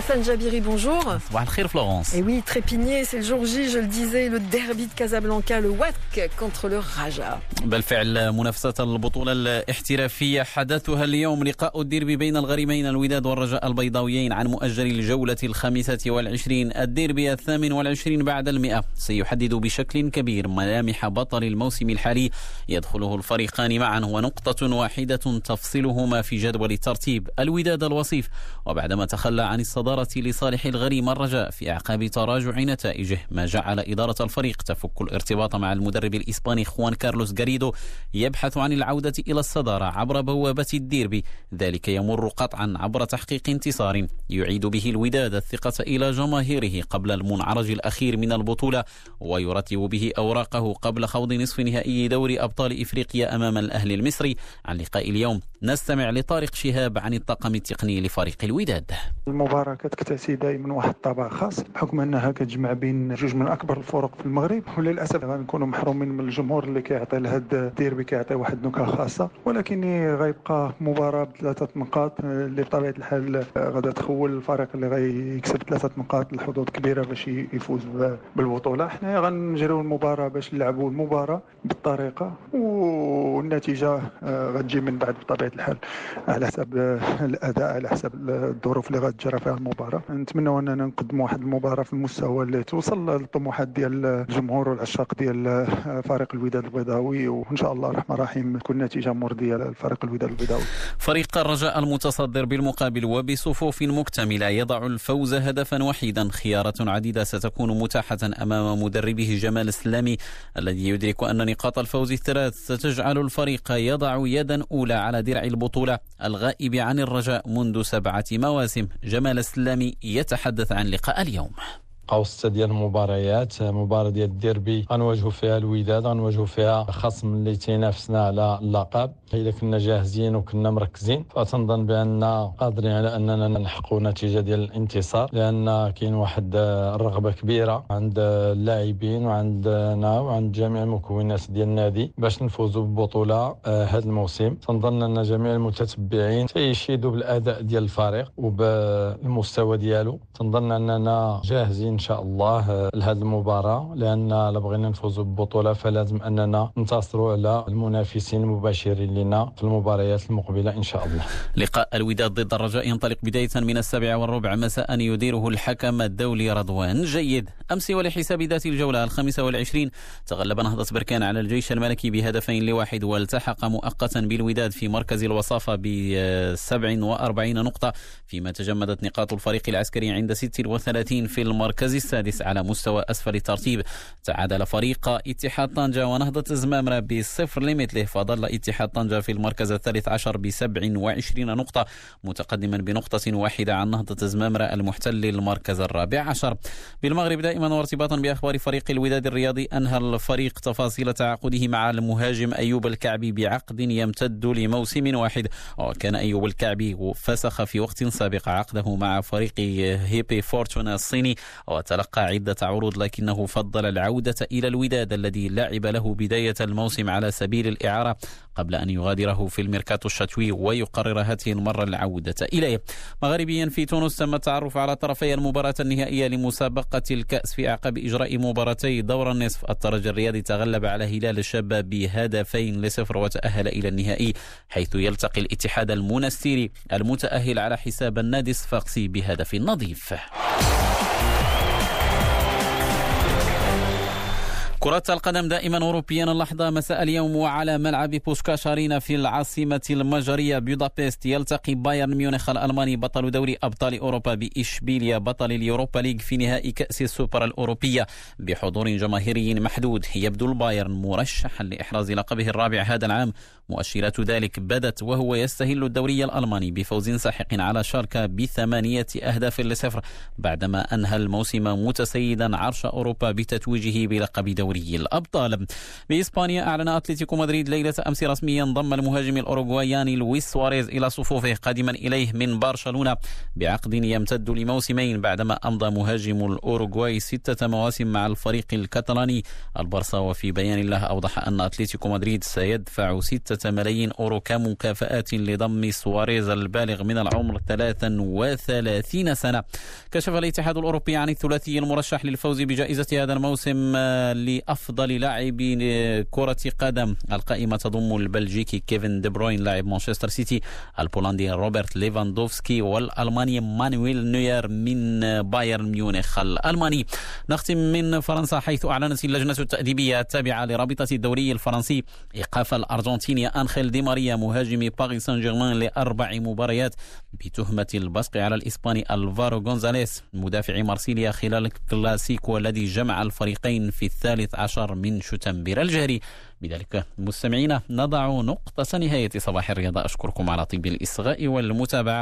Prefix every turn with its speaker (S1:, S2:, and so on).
S1: Hassan Jabiri, bonjour.
S2: Bonjour Florence.
S1: Et oui, Trépigné, c'est le jour J, je le disais, le derby de Casablanca, le WAC contre le Raja.
S2: بالفعل منافسة البطولة الاحترافية حدثها اليوم لقاء الديربي بين الغريمين الوداد والرجاء البيضاويين عن مؤجل الجولة الخامسة والعشرين الديربي الثامن والعشرين بعد المئة سيحدد بشكل كبير ملامح بطل الموسم الحالي يدخله الفريقان معا ونقطة واحدة تفصلهما في جدول الترتيب الوداد الوصيف وبعدما تخلى عن الصدارة لصالح الغريم الرجاء في أعقاب تراجع نتائجه. ما جعل إدارة الفريق تفك الارتباط مع المدرب الإسباني خوان كارلوس غاريدو يبحث عن العودة إلى الصدارة عبر بوابة الديربي. ذلك يمر قطعا عبر تحقيق انتصار يعيد به الوداد الثقة إلى جماهيره قبل المنعرج الأخير من البطولة ويرتب به أوراقه قبل خوض نصف نهائي دوري أبطال إفريقيا أمام الأهلي المصري. عن لقاء اليوم نستمع لطارق شهاب عن الطاقم التقني لفريق الوداد.
S3: المباراة كتكتسي دائما واحد الطابع خاص بحكم أنها كتجمع بين جوج من أكبر الفرق في المغرب. وللأسف غنكونوا محرومين من الجمهور اللي كيعطي لهاد الديربي كيعطي واحد النكهة خاصة. ولكن غيبقى مباراة بثلاثة نقاط اللي بطبيعة الحال غادا تخول الفريق اللي غيكسب ثلاثة نقاط الحظوظ كبيرة باش يفوز بالبطولة. حنا غنجريو المباراة باش نلعبوا المباراة بالطريقة والنتيجة غتجي من بعد بطبيعة الحال على حسب الأداء على حسب الظروف اللي غتجرى فيها المباراة. نتمنوا أننا نقدموا واحد المباراة في المستوى اللي توصل للطموحات ديال الجمهور والعشاق ديال فريق الوداد البيضاوي. وإن شاء الله الرحمن الرحيم تكون نتيجة مرضيه لفريق الوداد البيضاوي.
S2: فريق الرجاء المتصدر بالمقابل وبصفوف مكتملة يضع الفوز هدفا وحيدا. خيارات عديدة ستكون متاحة أمام مدربه جمال السلامي الذي يدرك أن نقاط الفوز الثلاث ستجعل الفريق يضع يدا أولى على درع البطولة الغائب عن الرجاء منذ سبعة مواسم. جمال السلامي يتحدث عن لقاء اليوم.
S4: قوسة ديال المباريات. مباراة ديال الديربي غنواجهوا فيها الوداد غنواجهوا فيها خصم اللي تينافسنا على اللقب. اذا كنا جاهزين وكنا مركزين فتنظن بان قادرين على أننا نحققوا نتيجة ديال الانتصار لأن كاين واحد الرغبه كبيرة عند اللاعبين وعندنا وعند جميع مكونات ديال النادي باش نفوزوا بالبطوله هذا الموسم. تنظن أن جميع المتتبعين تيشيدوا بالأداء ديال الفريق وبالمستوى ديالو. تنظن أننا جاهزين شاء الله لهذه المباراة لأن بغينا نفوزوا بالبطوله فلازم أننا ننتصروا على المنافسين المباشرين لنا في المباريات المقبلة إن شاء الله.
S2: لقاء الوداد ضد الرجاء ينطلق بداية من السابعه والربع مساء يديره الحكم الدولي رضوان جيد. أمس ولحساب ذات الجولة الخامسة والعشرين تغلب نهضة بركان على الجيش الملكي بهدفين لواحد والتحق مؤقتا بالوداد في مركز الوصافة ب 47 نقطة فيما تجمدت نقاط الفريق العسكري عند 36 في المركز السادس على مستوى أسفل الترتيب. تعادل فريق اتحاد طنجة ونهضة زمامرة بصفر لمثله فظل اتحاد طنجة في المركز الثالث عشر ب 27 نقطة متقدما بنقطة واحدة عن نهضة زمامرة المحتل المركز الرابع عشر. بالمغرب دائما وارتباطا بأخبار فريق الوداد الرياضي أنهى الفريق تفاصيل تعاقده مع المهاجم أيوب الكعبي بعقد يمتد لموسم واحد. وكان أيوب الكعبي فسخ في وقت سابق عقده مع فريق هيبي فورتونا الصيني. وتلقى عدة عروض لكنه فضل العودة إلى الوداد الذي لعب له بداية الموسم على سبيل الإعارة قبل أن يغادره في الميركاتو الشتوي ويقرر هذه المرة العودة إليه. مغربيا في تونس تم التعرف على طرفي المباراة النهائية لمسابقة الكأس في أعقاب إجراء مباراتي دور النصف. الترجي الرياضي تغلب على هلال الشابة بهدفين لصفر وتأهل إلى النهائي حيث يلتقي الاتحاد المنستيري المتأهل على حساب النادي الصفاقسي بهدف نظيف. كرة القدم دائما أوروبيا اللحظة مساء اليوم وعلى ملعب بوشكاش أرينا في العاصمة المجرية بودابست. يلتقي بايرن ميونخ الألماني بطل دوري أبطال أوروبا بإشبيليا بطل اليوروبا ليج في نهائي كأس السوبر الأوروبية بحضور جماهيري محدود. يبدو البايرن مرشحا لإحراز لقبه الرابع هذا العام. مؤشرات ذلك بدت وهو يستهل الدوري الألماني بفوز ساحق على شالكه بثمانية أهداف لصفر بعدما أنهى الموسم متسيدا عرش أوروبا بتتويجه بلقب دوري دوري الأبطال. بإسبانيا أعلن أتلتيكو مدريد ليلة أمس رسميا ضم المهاجم الأوروغواياني لويس سواريز إلى صفوفه قادما إليه من برشلونة بعقد يمتد لموسمين بعدما أمضى مهاجم الأوروغواي ستة مواسم مع الفريق الكتالاني البرسا وفي بيان له أوضح أن أتلتيكو مدريد سيدفع ستة ملايين أورو كمكافآت لضم سواريز البالغ من العمر 33 سنة. كشف الاتحاد الأوروبي عن الثلاثي المرشح للفوز بجائزة هذا الموسم لأفضل لاعب كرة قدم. القائمة تضم البلجيكي كيفن دي بروين لاعب مانشستر سيتي البولندي روبرت ليفاندوفسكي والألماني مانويل نوير من بايرن ميونخ الألماني. نختم من فرنسا حيث أعلنت اللجنة التأديبية التابعة لرابطة الدوري الفرنسي إيقاف الأرجنتيني أنخيل دي ماريا مهاجم باريس سان جيرمان لأربع مباريات بتهمة البصق على الإسباني ألفارو غونزاليس مدافع مارسيليا خلال الكلاسيكو الذي جمع الفريقين في الثالث عشر من شتنبر الجاري. بذلك مستمعينا نضع نقطة نهاية صباح الرياضة أشكركم على طيب الإصغاء والمتابعة.